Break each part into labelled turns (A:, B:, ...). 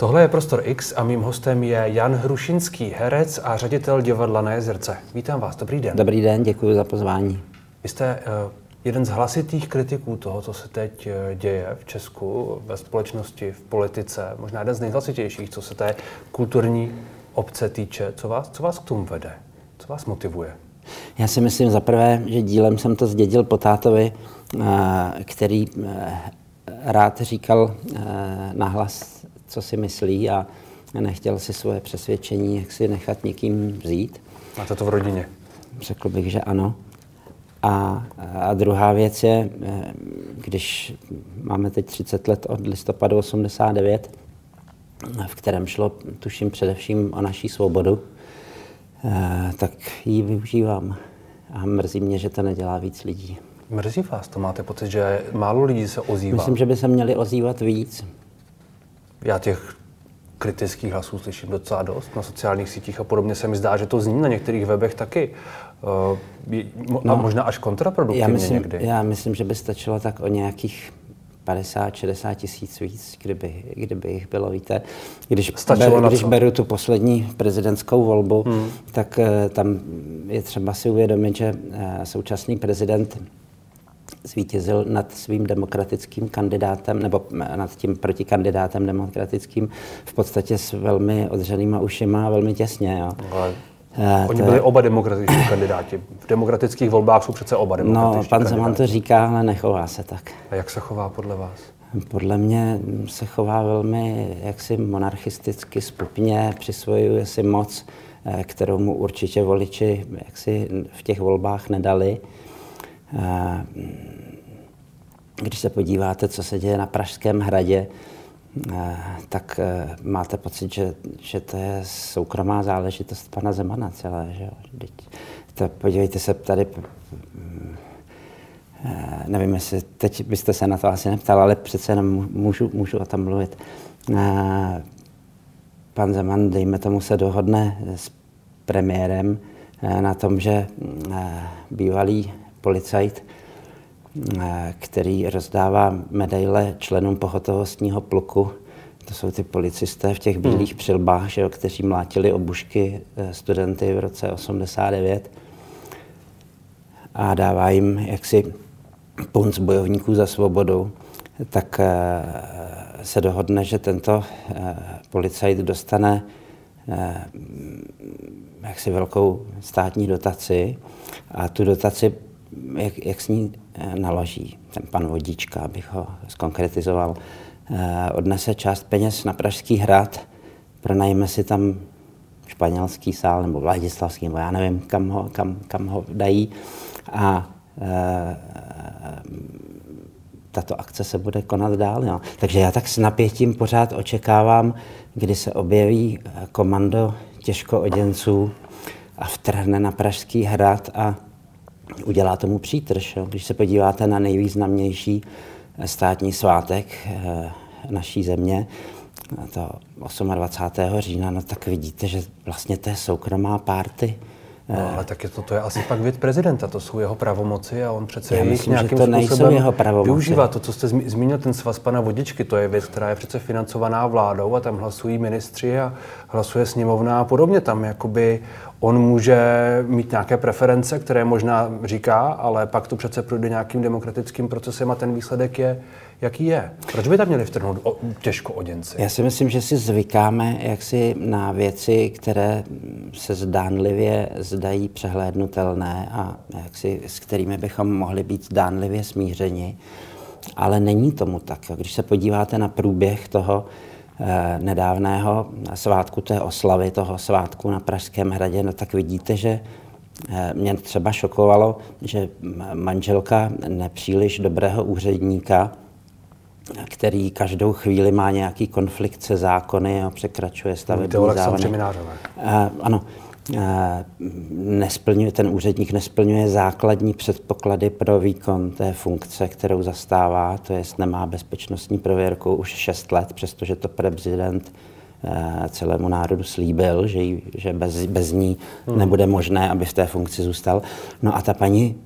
A: Tohle je Prostor X a mým hostem je Jan Hrušinský, herec a ředitel divadla na Jezerce. Vítám vás, dobrý den.
B: Dobrý den, děkuji za pozvání.
A: Vy jste uh, jeden z hlasitých kritiků toho, co se teď uh, děje v Česku, ve společnosti, v politice, možná jeden z nejhlasitějších, co se té kulturní obce týče. Co vás, co vás k tomu vede? Co vás motivuje?
B: Já si myslím za prvé, že dílem jsem to zdědil po tátovi, uh, který rád říkal nahlas co si myslí a nechtěl si svoje přesvědčení jak si nechat někým vzít.
A: Máte to v rodině?
B: Řekl bych, že ano. A, a druhá věc je, eh, když máme teď 30 let od listopadu 89, v kterém šlo, tuším, především o naší svobodu, eh, tak ji využívám. A mrzí mě, že to nedělá víc lidí.
A: Mrzí vás to? Máte pocit, že málo lidí se ozývá?
B: Myslím, že by se měli ozývat víc.
A: Já těch kritických hlasů slyším docela dost na sociálních sítích a podobně se mi zdá, že to zní na některých webech taky. Uh, no, a možná až kontraproduktivně
B: já myslím,
A: někdy.
B: Já myslím, že by stačilo tak o nějakých 50-60 tisíc víc, kdyby, kdyby jich bylo, víte. Když,
A: Stačilo
B: ber, když beru tu poslední prezidentskou volbu, hmm. tak uh, tam je třeba si uvědomit, že uh, současný prezident zvítězil nad svým demokratickým kandidátem, nebo nad tím protikandidátem demokratickým, v podstatě s velmi odřenýma ušima a velmi těsně. Jo.
A: Ale uh, oni byli oba demokratičtí kandidáti. V demokratických volbách jsou přece oba demokratičtí
B: No, pan Zeman to říká, ale nechová se tak.
A: A jak se chová podle vás?
B: Podle mě se chová velmi jaksi monarchisticky, spupně, přisvojuje si moc, eh, kterou mu určitě voliči jaksi v těch volbách nedali. Eh, když se podíváte, co se děje na Pražském hradě, eh, tak eh, máte pocit, že, že to je soukromá záležitost pana Zemana celé. Že? To, podívejte se tady, nevím, jestli teď byste se na to asi neptal, ale přece jenom můžu, můžu o tom mluvit. Pan Zeman, dejme tomu, se dohodne s premiérem na tom, že bývalý policajt, eh, který rozdává medaile členům pohotovostního pluku. To jsou ty policisté v těch bílých hmm. přilbách, že jo, kteří mlátili obušky eh, studenty v roce 89. A dává jim jaksi punc bojovníků za svobodu, tak eh, se dohodne, že tento policajt dostane jaksi velkou státní dotaci a tu dotaci jak, jak s ní eh, naloží ten pan Vodička, abych ho zkonkretizoval, eh, odnese část peněz na Pražský hrad, pronajme si tam španělský sál nebo Vladislavský, nebo já nevím, kam ho, kam, kam ho dají. A e, tato akce se bude konat dál. Jo. Takže já tak s napětím pořád očekávám, kdy se objeví komando těžkooděnců a vtrhne na Pražský hrad a udělá tomu přítrž. Když se podíváte na nejvýznamnější eh, státní svátek eh, naší země, to 28. října, no tak vidíte, že vlastně to je soukromá párty.
A: No, ale tak je to, to je asi pak věc prezidenta, to jsou jeho pravomoci a on přece
B: Já
A: jich
B: myslím,
A: nějakým
B: že to
A: způsobem
B: jeho pravomoci.
A: využívá. To, co jste zmínil, ten svaz pana Vodičky, to je věc, která je přece financovaná vládou a tam hlasují ministři a hlasuje sněmovna a podobně. Tam jakoby on může mít nějaké preference, které možná říká, ale pak to přece projde nějakým demokratickým procesem a ten výsledek je, jaký je. Proč by tam měli vtrhnout o, těžko oděnci?
B: Já si myslím, že si zvykáme jaksi na věci, které se zdánlivě zdají přehlédnutelné a jaksi, s kterými bychom mohli být zdánlivě smířeni. Ale není tomu tak. Když se podíváte na průběh toho, nedávného svátku té oslavy, toho svátku na Pražském hradě, no tak vidíte, že eh, mě třeba šokovalo, že manželka nepříliš dobrého úředníka, který každou chvíli má nějaký konflikt se zákony a překračuje stavební zákony.
A: Uh,
B: ano, nesplňuje, ten úředník nesplňuje základní předpoklady pro výkon té funkce, kterou zastává, to je, nemá bezpečnostní prověrku už 6 let, přestože to prezident celému národu slíbil, že, jí, že bez, bez ní hmm. nebude možné, aby v té funkci zůstal. No a ta paní,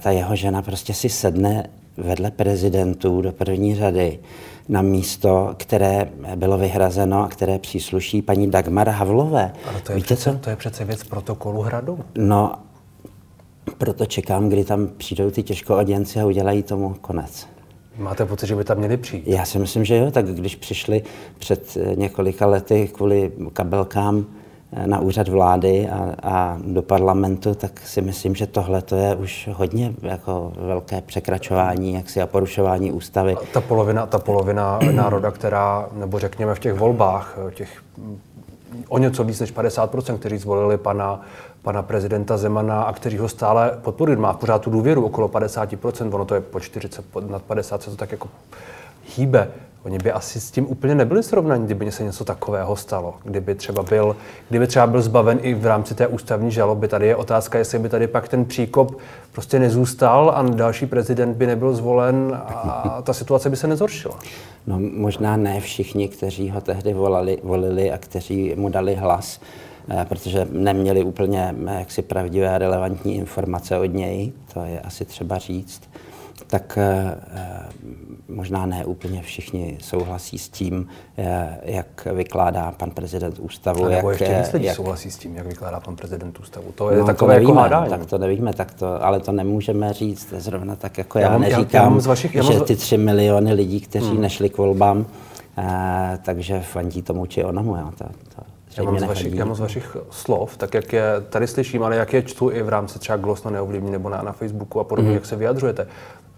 B: ta jeho žena prostě si sedne vedle prezidentů do první řady na místo, které bylo vyhrazeno a které přísluší paní Dagmar Havlové.
A: Ale to je, Víte přece, co? to je přece věc protokolu hradu.
B: No, proto čekám, kdy tam přijdou ty těžkooděnci a udělají tomu konec.
A: Máte pocit, že by tam měli přijít?
B: Já si myslím, že jo. Tak když přišli před několika lety kvůli kabelkám eh, na úřad vlády a, a do parlamentu, tak si myslím, že tohle to je už hodně jako velké překračování jaksi a porušování ústavy.
A: Ta polovina, ta polovina národa, která, nebo řekněme v těch volbách, těch o něco víc než 50%, kteří zvolili pana, pana prezidenta Zemana a kteří ho stále podporují. Má pořád tu důvěru okolo 50%, ono to je po 40, nad 50 se to tak jako hýbe. Oni by asi s tím úplně nebyli srovnaní, kdyby se něco takového stalo. Kdyby třeba byl, kdyby třeba byl zbaven i v rámci té ústavní žaloby. Tady je otázka, jestli by tady pak ten příkop prostě nezůstal a další prezident by nebyl zvolen a ta situace by se nezhoršila.
B: No možná ne všichni, kteří ho tehdy volali, volili a kteří mu dali hlas, eh, protože neměli úplně eh, jaksi pravdivé a relevantní informace od něj, to je asi třeba říct tak eh, možná ne úplně všichni souhlasí s tím, eh, jak vykládá pan prezident ústavu. A
A: nebo
B: jak,
A: ještě víc lidí jak, souhlasí s tím, jak vykládá pan prezident ústavu. To je no, takové to
B: nevíme,
A: jako
B: Tak to nevíme, tak to, ale to nemůžeme říct zrovna tak, jako já, já mám, neříkám, já, já vašich, já mám... že ty tři miliony lidí, kteří hmm. nešli k volbám, eh, takže fandí tomu či onomu. Jo, to, to,
A: já mám, z vašich, já mám z vašich slov, tak jak je tady slyším, ale jak je čtu i v rámci třeba Gloss na neovlivní nebo na, na Facebooku a podobně, mm. jak se vyjadřujete.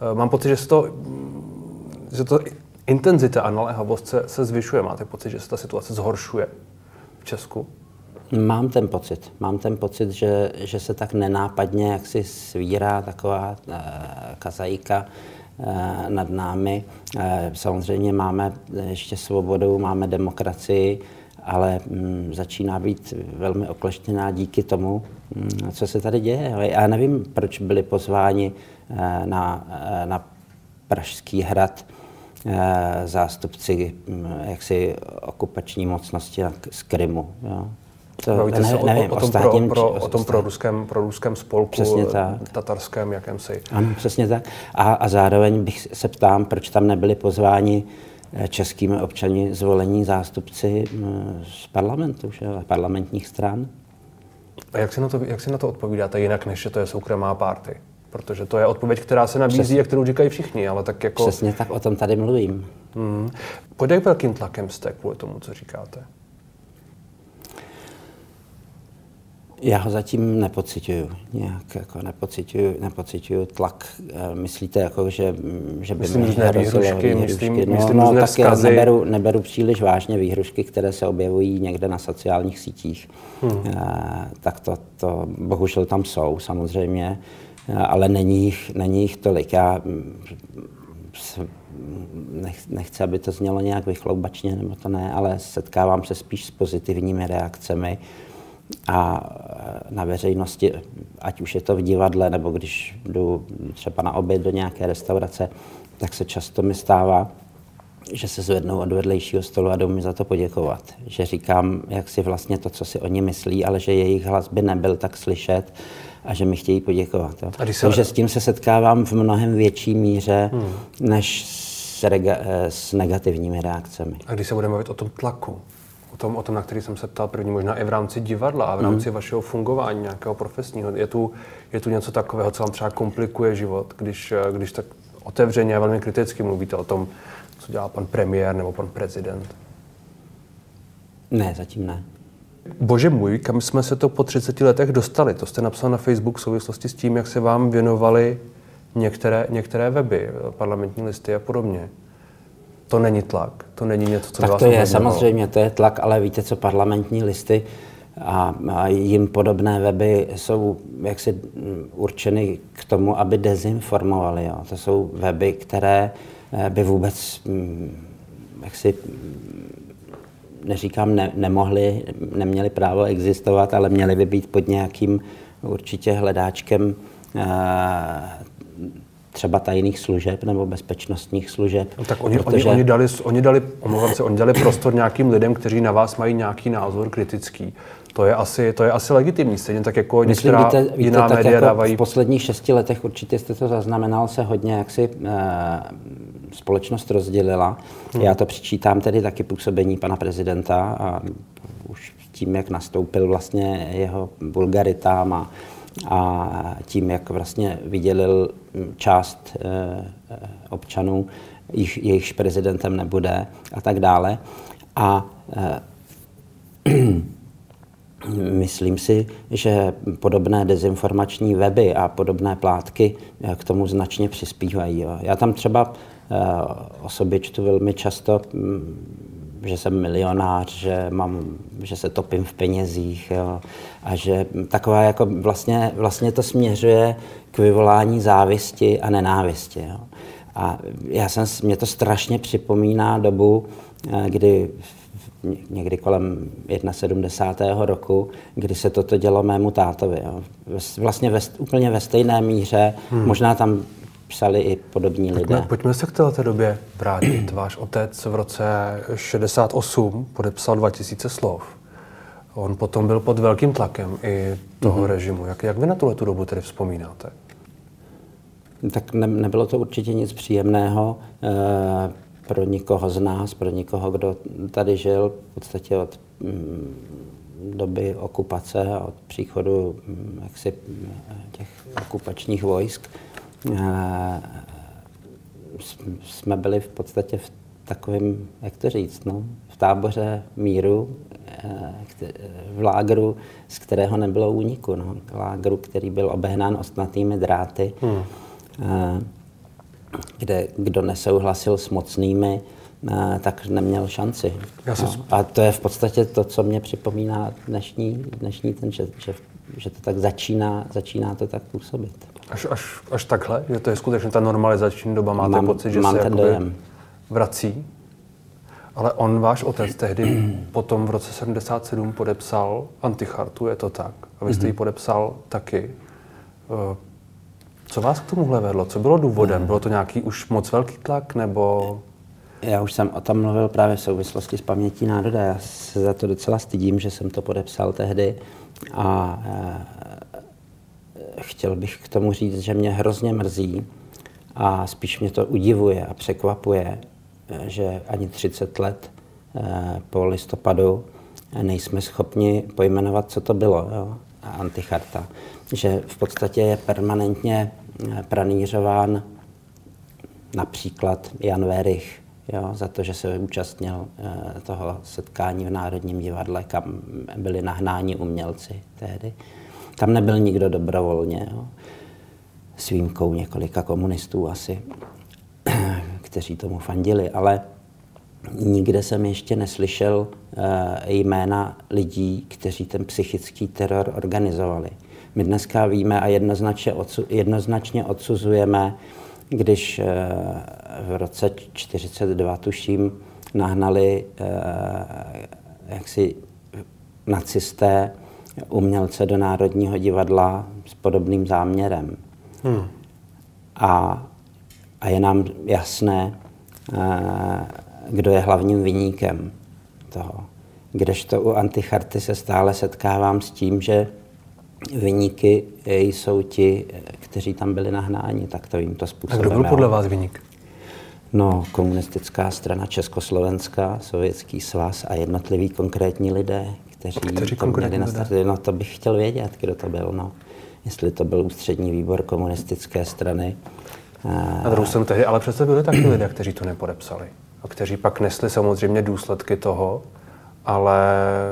A: Eh, mám pocit, že se to, že to intenzita a naléhavost se, se zvyšuje. Máte pocit, že se ta situace zhoršuje v Česku?
B: Mám ten pocit. Mám ten pocit, že, že se tak nenápadně jaksi svírá taková uh, kazajka uh, nad námi. Uh, samozřejmě máme ještě svobodu, máme demokracii, ale um, začíná být velmi okleštěná díky tomu, um, co se tady děje. Já nevím, proč byli pozváni na, uh, na Pražský hrad Eh, zástupci hm, jaksi okupační mocnosti z Krymu. Jo.
A: To, Bavíte ne, se o, nevím, o, tom státním, pro, pro, o tom pro ruském, pro ruském spolku, přesně tak. tatarském jakémsi.
B: Ano, přesně tak. A, a zároveň bych se ptám, proč tam nebyli pozváni eh, českými občany zvolení zástupci hm, z parlamentu, že, parlamentních stran.
A: A jak si, na to, jak si na to odpovídáte jinak, než že to je soukromá party? Protože to je odpověď, která se nabízí Přesně. a kterou říkají všichni, ale tak jako...
B: Přesně tak o tom tady mluvím.
A: Hmm. Pod jak velkým tlakem jste kvůli tomu, co říkáte?
B: Já ho zatím nepocituju. Nějak jako nepocituju, nepocituju tlak. Eh, myslíte, jako, že, že by
A: myslím, mě výhrušky, myslím, no,
B: myslím no, tak vzkazy. neberu, neberu příliš vážně výhrušky, které se objevují někde na sociálních sítích. Hmm. E, tak to, to bohužel tam jsou samozřejmě ale není jich, není jich tolik. Já mm, nechci, aby to znělo nějak vychloubačně, nebo to ne, ale setkávám se spíš s pozitivními reakcemi a na veřejnosti, ať už je to v divadle, nebo když jdu třeba na oběd do nějaké restaurace, tak se často mi stává, že se zvednou od vedlejšího stolu a jdou mi za to poděkovat. Že říkám, jak si vlastně to, co si oni myslí, ale že jejich hlas by nebyl tak slyšet a že mi chtějí poděkovat. Jo. se... Takže s tím se setkávám v mnohem větší míře, hmm. než s, rega- eh, s negativními reakcemi.
A: A když se budeme mluvit o tom tlaku, o tom, o tom, na který jsem se ptal první, možná i v rámci divadla a v rámci hmm. vašeho fungování nějakého profesního, je tu, je tu něco takového, co vám třeba komplikuje život, když, eh, když tak otevřeně a velmi kriticky mluvíte o tom, co dělá pan premiér nebo pan prezident?
B: Ne, zatím ne.
A: Bože můj, kam jsme se to po 30 letech dostali? To jste napsal na Facebook v souvislosti s tím, jak se vám věnovaly některé, některé weby, parlamentní listy a podobně. To není tlak, to není něco, co
B: tak
A: vás
B: to je samozřejmě, to je tlak, ale víte co, parlamentní listy a, a jim podobné weby jsou jaksi určeny k tomu, aby dezinformovali. Jo. To jsou weby, které eh, by vůbec mm, jaksi neříkám, ne, nemohli, neměli právo existovat, ale měli by být pod nějakým určitě hledáčkem eh, třeba tajných služeb nebo bezpečnostních služeb.
A: No, tak oni, protože... oni, oni, dali, oni, dali, se, oni dali prostor nějakým lidem, kteří na vás mají nějaký názor kritický. To je asi, to je asi legitimní, stejně tak jako Myslím, některá víte, víte, jiná tak média jako dávají...
B: V posledních šesti letech určitě jste to zaznamenal, se hodně jaksi uh, společnost rozdělila. Hmm. Já to přičítám tedy taky působení pana prezidenta a už tím, jak nastoupil vlastně jeho vulgaritám a, a tím, jak vlastně vydělil část e, občanů, jich, jejichž prezidentem nebude a tak dále. A e, Myslím si, že podobné dezinformační weby a podobné plátky k tomu značně přispívají. Já tam třeba eh, o sobě čtu velmi často, mm, že jsem milionář, že, mám, že se topím v penězích jo, a že taková jako vlastně, vlastně to směřuje k vyvolání závisti a nenávisti. Jo. A já jsem, mě to strašně připomíná dobu, eh, kdy někdy kolem 71. roku, kdy se toto dělo mému tátovi. Jo. Vlastně ve, úplně ve stejné míře, hmm. možná tam psali i podobní
A: pojďme,
B: lidé.
A: Pojďme se k této době vrátit. Váš otec v roce 68 podepsal 2000 slov. On potom byl pod velkým tlakem i toho hmm. režimu. Jak, jak vy na tuhle tu dobu tedy vzpomínáte?
B: Tak ne, nebylo to určitě nic příjemného. E, pro nikoho z nás, pro nikoho, kdo tady žil v podstatě od mm, doby okupace a od příchodu mm, jaksi, těch okupačních vojsk. Eh, jsme byli v podstatě v takovém, jak to říct, no, v táboře míru, eh, v lágru, z kterého nebylo úniku. No. Lágru, který byl obehnán ostnatými dráty. Hmm. Eh, kde kdo nesouhlasil s mocnými, eh, tak neměl šanci. No. A to je v podstatě to, co mě připomíná dnešní, dnešní ten, že, že, že to tak začíná, začíná to tak působit.
A: Až, až, až takhle? Že to je skutečně ta normalizační doba? Máte
B: mám,
A: pocit, že
B: mám
A: se
B: ten dojem.
A: vrací? Ale on, váš otec, tehdy potom v roce 77 podepsal antichartu, je to tak? A vy jste ji mhm. podepsal taky. Eh, co vás k tomuhle vedlo? Co bylo důvodem? Bylo to nějaký už moc velký tlak, nebo...
B: Já už jsem o tom mluvil právě v souvislosti s pamětí národa. Já se za to docela stydím, že jsem to podepsal tehdy. A e, chtěl bych k tomu říct, že mě hrozně mrzí a spíš mě to udivuje a překvapuje, že ani 30 let e, po listopadu nejsme schopni pojmenovat, co to bylo, jo? anticharta že v podstatě je permanentně eh, pranířován například Jan Werich, jo, za to, že se účastnil eh, toho setkání v Národním divadle, kam byli nahnáni umělci tehdy. Tam nebyl nikdo dobrovolně, jo, s výjimkou několika komunistů asi, kteří tomu fandili, ale nikde jsem ještě neslyšel eh, jména lidí, kteří ten psychický teror organizovali. My dneska víme a jednoznačně, odsu, jednoznačně odsuzujeme, když eh, v roce 42, tuším, nahnali eh, jaksi nacisté umělce do Národního divadla s podobným záměrem. Hmm. A, a je nám jasné, eh, kdo je hlavním vyníkem toho. Kdežto u anticharty se stále setkávám s tím, že Vyníky jsou ti, kteří tam byli nahnáni takovýmto způsobem.
A: A kdo byl podle vás vyník?
B: No, komunistická strana Československá, Sovětský svaz a jednotliví konkrétní lidé, kteří,
A: kteří to měli na
B: startu. No, to bych chtěl vědět, kdo to byl. No. Jestli to byl ústřední výbor komunistické strany.
A: Na druhou stranu tehdy, ale přece byli taky lidé, kteří to nepodepsali. A kteří pak nesli samozřejmě důsledky toho, ale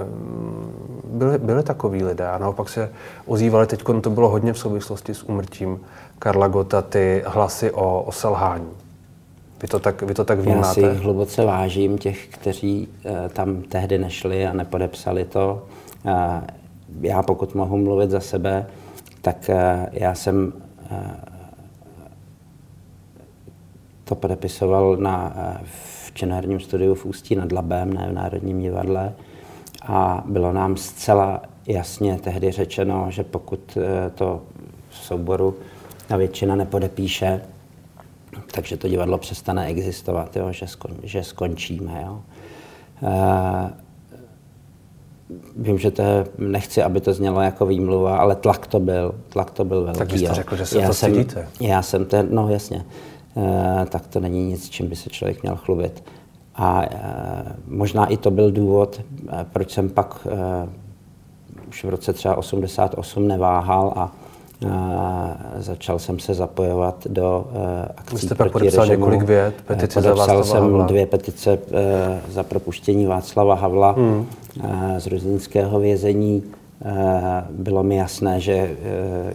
A: mm, byli, byli takový lidé a naopak se ozývali, teď to bylo hodně v souvislosti s umrtím Karla Gota, ty hlasy o, o selhání. Vy to tak, vy to tak vnímáte?
B: Já si hluboce vážím těch, kteří uh, tam tehdy nešli a nepodepsali to. Uh, já pokud mohu mluvit za sebe, tak uh, já jsem to podepisoval na, v činoherním studiu v Ústí nad Labem, ne v Národním divadle a bylo nám zcela jasně tehdy řečeno, že pokud eh, to v souboru ta většina nepodepíše, takže to divadlo přestane existovat, jo, že, skon, že skončíme. Jo. E, vím, že to je, nechci, aby to znělo jako výmluva, ale tlak to byl, tlak to byl velký.
A: Tak jste řekl, že se já to
B: jsem,
A: cítíte.
B: Já jsem ten, no jasně, tak to není nic, čím by se člověk měl chlubit. A možná i to byl důvod, proč jsem pak už v roce třeba 88 neváhal a začal jsem se zapojovat do akcí
A: Vy jste pak podepsal režimu. několik vět,
B: petice za Václava jsem Havla. dvě petice za propuštění Václava Havla hmm. z Ruzínského vězení. Bylo mi jasné, že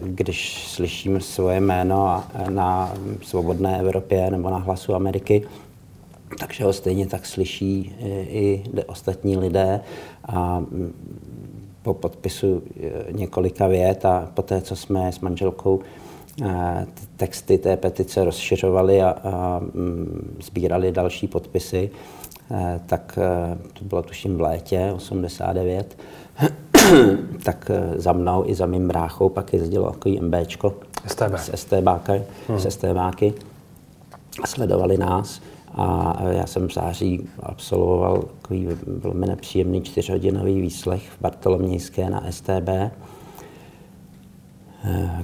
B: když slyším svoje jméno na Svobodné Evropě nebo na Hlasu Ameriky, takže ho stejně tak slyší i ostatní lidé. A po podpisu eh, několika vět a po té, co jsme s manželkou eh, texty té petice rozšiřovali a, a mm, sbírali další podpisy, eh, tak to bylo tuším v létě 89, tak za mnou i za mým bráchou pak jezdilo takový MBčko
A: STB.
B: s STBáky, hmm. s STBáky a sledovali nás. A já jsem v září absolvoval takový velmi nepříjemný čtyřhodinový výslech v Bartolomějské na STB, eh,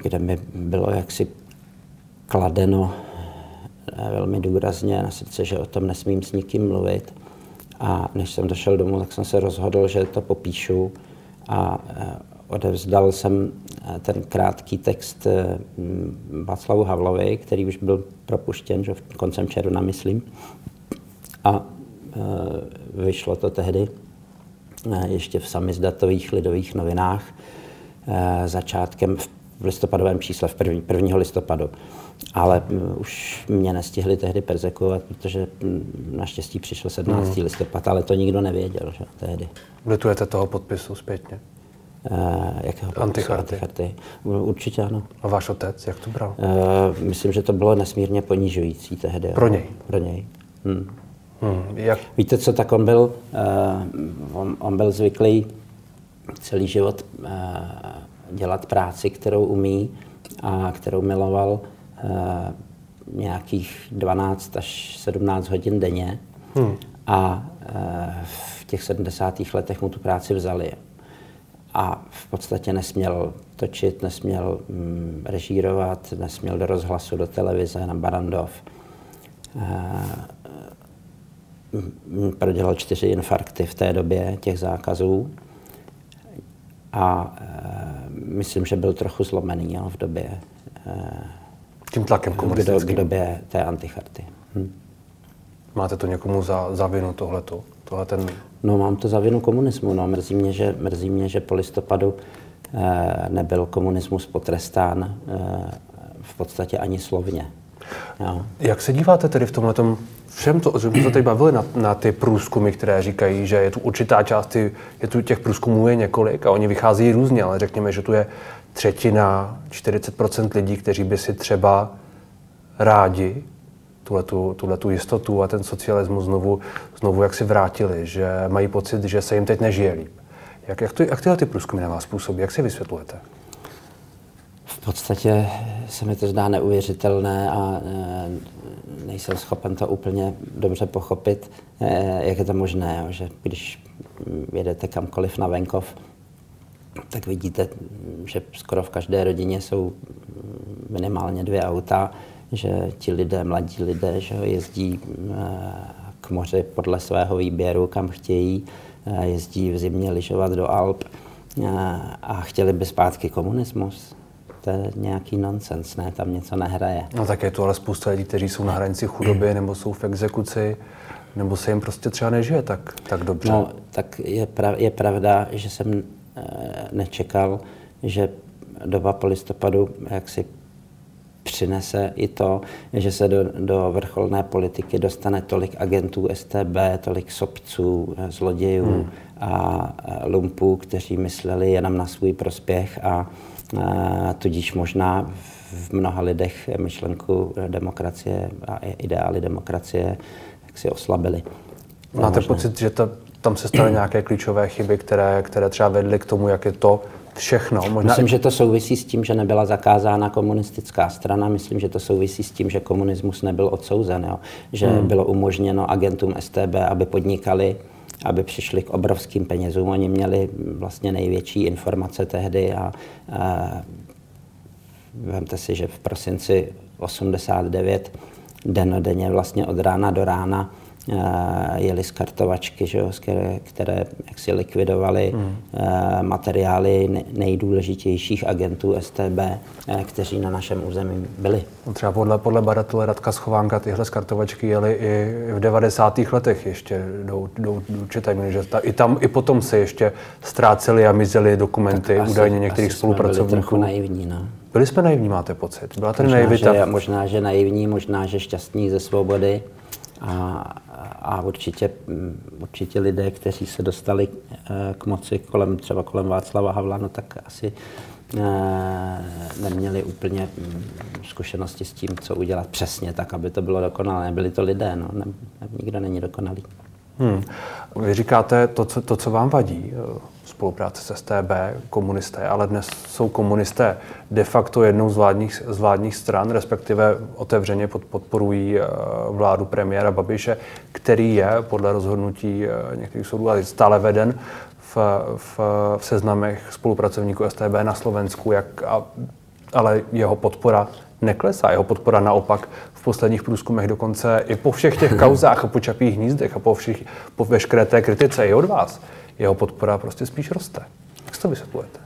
B: kde mi bylo jaksi kladeno eh, velmi důrazně na srdce, že o tom nesmím s nikým mluvit. A než jsem došel domů, tak jsem se rozhodl, že to popíšu a odevzdal jsem eh, ten krátký text eh, Václavu Havlovi, který už byl propuštěn že koncem června, myslím. A eh, vyšlo to tehdy ještě v samizdatových lidových novinách začátkem v listopadovém čísle, v první, 1. listopadu. Ale už mě nestihli tehdy perzekovat, protože hm, naštěstí přišel 17. Hmm. listopad, ale to nikdo nevěděl že, tehdy.
A: Litujete toho podpisu zpětně?
B: Uh, jakého
A: Anticharty. Anticharty.
B: Určitě ano.
A: A váš otec, jak to bral?
B: Uh, myslím, že to bylo nesmírně ponižující tehdy.
A: Pro něj?
B: Pro něj. Hmm.
A: Hmm. Jak?
B: Víte co, tak on byl, uh, on, on byl zvyklý celý život dělat práci, kterou umí a kterou miloval nějakých 12 až 17 hodin denně. Hmm. A v těch 70. letech mu tu práci vzali a v podstatě nesměl točit, nesměl mm, režírovat, nesměl do rozhlasu, do televize, na Barandov. E, prodělal čtyři infarkty v té době těch zákazů a e, myslím, že byl trochu zlomený jo, v době
A: e, tím tlakem
B: komunistickým. K době té anticharty. Hm.
A: Máte to někomu za, za vinu tohleto? Tohle ten...
B: No mám to za vinu komunismu. No. Mrzí, mě, že, mrzí mě, že po listopadu eh, nebyl komunismus potrestán eh, v podstatě ani slovně.
A: Jo. Jak se díváte tedy v tomhle všem to, že jsme se tady bavili na, na ty průzkumy, které říkají, že je tu určitá část, je tu těch průzkumů je několik a oni vychází různě, ale řekněme, že tu je třetina, 40% lidí, kteří by si třeba rádi tuhle tu jistotu a ten socialismus znovu, znovu jak si vrátili, že mají pocit, že se jim teď nežije líp. Jak, jak, to, jak tyhle ty průzkumy na vás působí? Jak si vysvětlujete?
B: V podstatě se mi to zdá neuvěřitelné a e, nejsem schopen to úplně dobře pochopit, e, jak je to možné, že když jedete kamkoliv na venkov, tak vidíte, že skoro v každé rodině jsou minimálně dvě auta, že ti lidé, mladí lidé, že jezdí eh, k moři podle svého výběru, kam chtějí, eh, jezdí v zimě lyžovat do Alp eh, a chtěli by zpátky komunismus. To je nějaký nonsens, ne? Tam něco nehraje.
A: No tak je tu ale spousta lidí, kteří jsou na hranici chudoby nebo jsou v exekuci, nebo se jim prostě třeba nežije tak, tak dobře.
B: No, tak je, prav, je pravda, že jsem nečekal, že doba po listopadu jak si přinese i to, že se do, do vrcholné politiky dostane tolik agentů STB, tolik sobců, zlodějů hmm. a lumpů, kteří mysleli jenom na svůj prospěch a, a tudíž možná v mnoha lidech myšlenku demokracie a ideály demokracie jak si oslabili.
A: Máte pocit, že to, tam se staly nějaké klíčové chyby, které, které třeba vedly k tomu, jak je to všechno.
B: Možná... Myslím, že to souvisí s tím, že nebyla zakázána komunistická strana. Myslím, že to souvisí s tím, že komunismus nebyl odsouzen. Jo? Že hmm. bylo umožněno agentům STB, aby podnikali aby přišli k obrovským penězům. Oni měli vlastně největší informace tehdy a, a vemte si, že v prosinci 89 denodenně vlastně od rána do rána jeli z kartovačky, že jo, které, které jak si likvidovaly hmm. materiály nejdůležitějších agentů STB, eh, kteří na našem území byli.
A: No třeba podle, podle badatele Radka Schovánka tyhle z kartovačky jeli i v 90. letech ještě do, do, do určité míry, že ta, i tam, i potom se ještě ztrácely a mizely dokumenty tak údajně asi, některých asi spolupracovníků. Byli
B: trochu naivní, no.
A: Byli jsme naivní, máte pocit? Byla
B: tady možná, naivita? Že, možná, že naivní, možná, že šťastní ze svobody. A, a určitě, určitě lidé, kteří se dostali eh, k moci kolem, třeba kolem Václava Havla, no tak asi eh, neměli úplně mm, zkušenosti s tím, co udělat přesně tak, aby to bylo dokonalé. Byli to lidé, no. Ne, nikdo není dokonalý. Hmm.
A: Vy říkáte to co, to, co vám vadí, spolupráce s STB, komunisté, ale dnes jsou komunisté de facto jednou z vládních, z vládních stran, respektive otevřeně podporují eh, vládu premiéra Babiše, který je podle rozhodnutí eh, některých soudů stále veden v, v, v seznamech spolupracovníků STB na Slovensku, jak, a, ale jeho podpora neklesá. Jeho podpora naopak v posledních průzkumech dokonce i po všech těch kauzách a po čapých hnízdech a po, všech, po veškeré té kritice i od vás, jeho podpora prostě spíš roste. Jak si to vysvětlujete?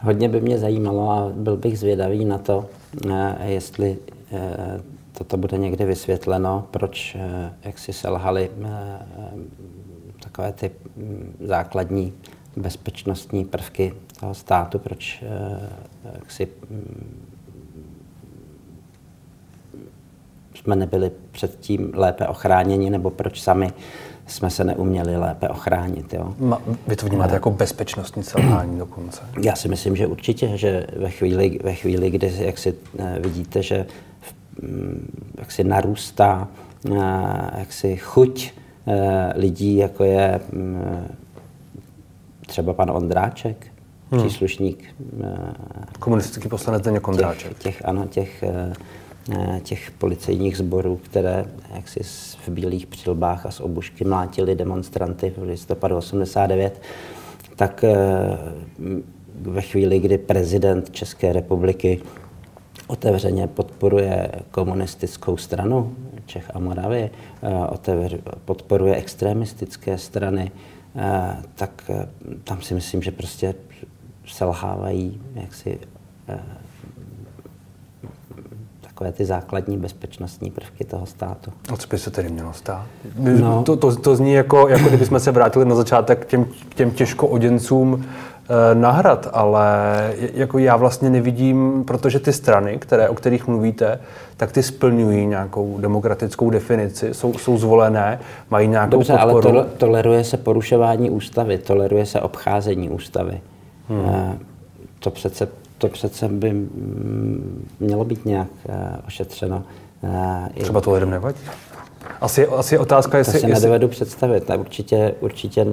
B: Hodně by mě zajímalo a byl bych zvědavý na to, eh, jestli eh, toto bude někdy vysvětleno, proč eh, jak si selhali takové ty mm, základní bezpečnostní prvky toho státu, proč jak si mm, jsme nebyli předtím lépe ochráněni, nebo proč sami jsme se neuměli lépe ochránit. Jo.
A: Ma, vy to vnímáte jako bezpečnostní selhání dokonce?
B: Já si myslím, že určitě, že ve chvíli, ve chvíli kdy jak si eh, vidíte, že mm, jak si narůstá eh, jak si chuť eh, lidí, jako je mm, třeba pan Ondráček, hmm. příslušník.
A: Komunistický poslanec Deně Kondráček. Těch,
B: těch, ano, těch těch policejních sborů, které jaksi v bílých přilbách a s obušky mlátili demonstranty v listopadu 89, tak eh, ve chvíli, kdy prezident České republiky otevřeně podporuje komunistickou stranu Čech a Moravy, eh, podporuje extremistické strany, tak tam si myslím, že prostě selhávají jaksi takové ty základní bezpečnostní prvky toho státu.
A: A co by se tedy mělo stát? No. To, to, to zní jako, jako kdybychom se vrátili na začátek k těm, k těm těžko oděncům eh, nahrad, ale jako já vlastně nevidím, protože ty strany, které, o kterých mluvíte, tak ty splňují nějakou demokratickou definici, jsou, jsou zvolené, mají nějakou
B: Dobře,
A: podporu.
B: ale to, toleruje se porušování ústavy, toleruje se obcházení ústavy. Hmm. Eh, to přece to přece by mělo být nějak uh, ošetřeno.
A: Uh, Třeba to lidem nevadí? Asi, asi otázka, jestli...
B: To si jestli... nedovedu představit. Tak určitě, určitě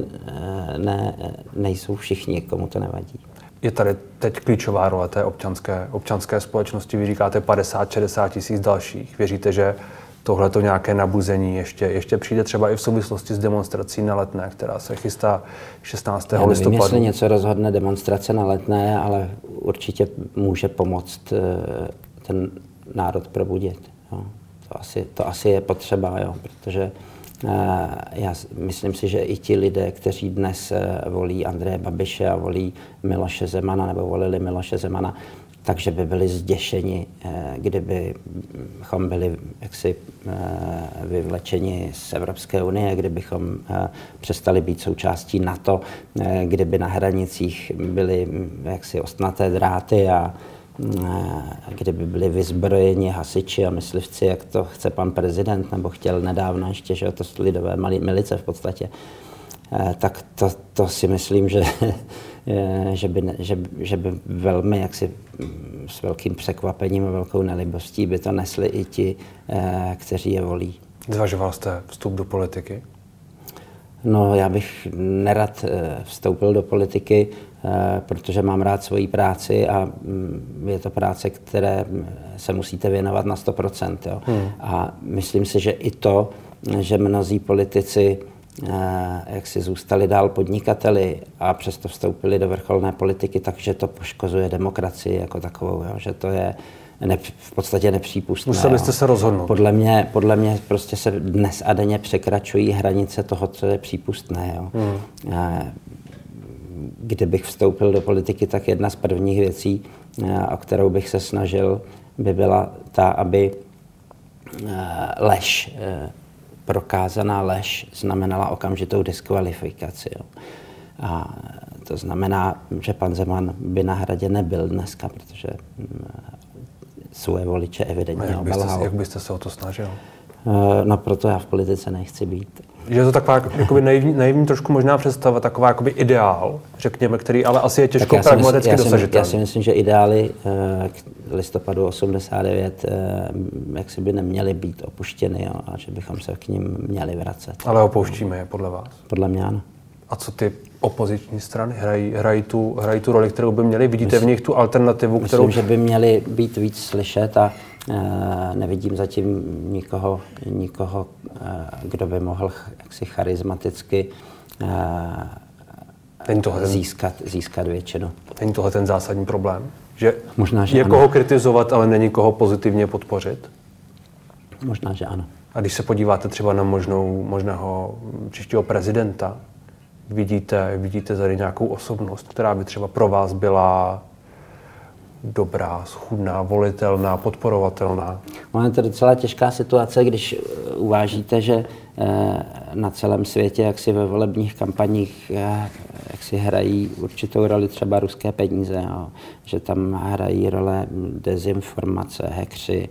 B: ne, nejsou všichni, komu to nevadí.
A: Je tady teď klíčová role té občanské, občanské společnosti. Vy říkáte 50-60 tisíc dalších. Věříte, že tohle to nějaké nabuzení ještě, ještě přijde třeba i v souvislosti s demonstrací na letné, která se chystá 16. Já nevím, listopadu.
B: jestli něco rozhodne demonstrace na letné, ale určitě může pomoct eh, ten národ probudit. Jo. To, asi, to asi je potřeba, jo, protože eh, já myslím si, že i ti lidé, kteří dnes eh, volí Andreje Babiše a volí Miloše Zemana, nebo volili Miloše Zemana, takže by byli zděšeni, eh, kdybychom byli jaksi eh, vyvlečeni z Evropské unie, kdybychom eh, přestali být součástí NATO, kdyby na hranicích byly hm, jaksi ostnaté dráty a kdyby byli vyzbrojeni hasiči a myslivci, jak to chce pan prezident, nebo chtěl nedávno ještě, že to lidové milice v podstatě, tak to, to si myslím, že že by, že, že by velmi jaksi mm, s velkým překvapením a velkou nelibostí by to nesli i ti, eh, kteří je volí.
A: Zvažoval jste vstup do politiky?
B: No, já bych nerad eh, vstoupil do politiky, protože mám rád svoji práci a mm, je to práce, které se musíte věnovat na 100%. Jo. Hmm. A myslím si, že i to, že mnozí politici Eh, jak si zůstali dál podnikateli a přesto vstoupili do vrcholné politiky, takže to poškozuje demokracii jako takovou, jo? že to je ne, v podstatě nepřípustné.
A: Museli jste se rozhodnout.
B: Podle mě, podle mě prostě se dnes a denně překračují hranice toho, co je přípustné. Jo. Hmm. Kdybych vstoupil do politiky, tak jedna z prvních věcí, o kterou bych se snažil, by byla ta, aby lež, prokázaná lež znamenala okamžitou diskvalifikaci. Jo. A to znamená, že pan Zeman by na hradě nebyl dneska, protože mm, svoje voliče evidentně
A: jak byste, obelhal. Jak byste se o to snažil?
B: Eh, no proto já v politice nechci být.
A: Že je to taková jakoby naivní, naivní trošku možná představa, taková jakoby ideál, řekněme, který ale asi je těžko tak pragmaticky dosažitelný.
B: Já si myslím, že ideály eh, k listopadu 89 eh, jak si by neměly být opuštěny jo, a že bychom se k ním měli vracet.
A: Ale opouštíme je podle vás?
B: Podle mě ano.
A: A co ty opoziční strany hrají, hrají, tu, hrají tu roli, kterou by měli? Vidíte myslím, v nich tu alternativu,
B: kterou... Myslím, že by měli být víc slyšet a nevidím zatím nikoho, nikoho e, kdo by mohl jaksi charismaticky e, tohle získat, získat většinu.
A: Není tohle ten zásadní problém? Že Možná, že je ano. koho kritizovat, ale není koho pozitivně podpořit?
B: Možná, že ano.
A: A když se podíváte třeba na možnou, možného příštího prezidenta, vidíte, vidíte tady nějakou osobnost, která by třeba pro vás byla dobrá, schudná, volitelná, podporovatelná?
B: Ono je to docela těžká situace, když eh, uvážíte, že eh, na celém světě, jak si ve volebních kampaních, eh, jak si hrají určitou roli třeba ruské peníze, jo. že tam hrají role dezinformace, hekři,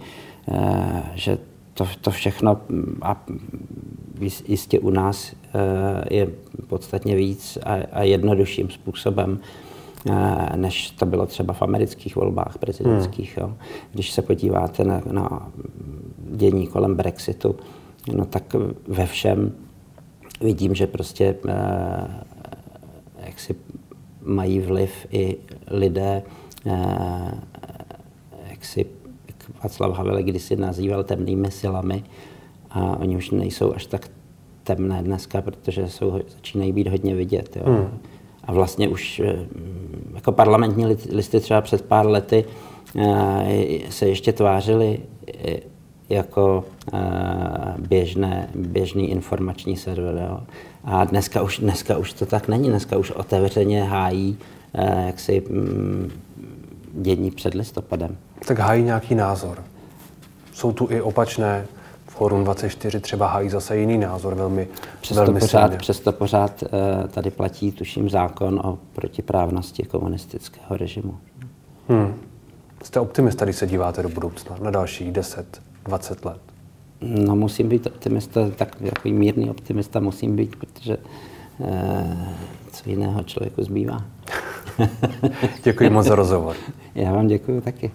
B: že to, to všechno a jistě u nás je podstatně víc a, a jednodušším způsobem, než to bylo třeba v amerických volbách prezidentských. Hmm. Jo. Když se podíváte na, na dění kolem Brexitu, no tak ve všem vidím, že prostě eh, jak si mají vliv i lidé, jak si Václav Havel kdysi nazýval temnými silami a oni už nejsou až tak temné dneska, protože jsou, začínají být hodně vidět. Jo. Hmm. A vlastně už eh, jako parlamentní listy třeba před pár lety eh, se ještě tvářily eh, jako běžné, běžný informační server. Jo. A dneska už, dneska už to tak není. Dneska už otevřeně hájí jak si mm, dění před listopadem.
A: Tak hájí nějaký názor. Jsou tu i opačné Forum 24 třeba hájí zase jiný názor, velmi,
B: přesto velmi pořád, silně. Přesto pořád eh, tady platí, tuším, zákon o protiprávnosti komunistického režimu.
A: Hmm. Jste optimista, když se díváte do budoucna, na další 10, 20 let?
B: No musím být optimista, tak takový mírný optimista musím být, protože eh, co jiného člověku zbývá.
A: děkuji moc za rozhovor.
B: Já vám děkuji taky.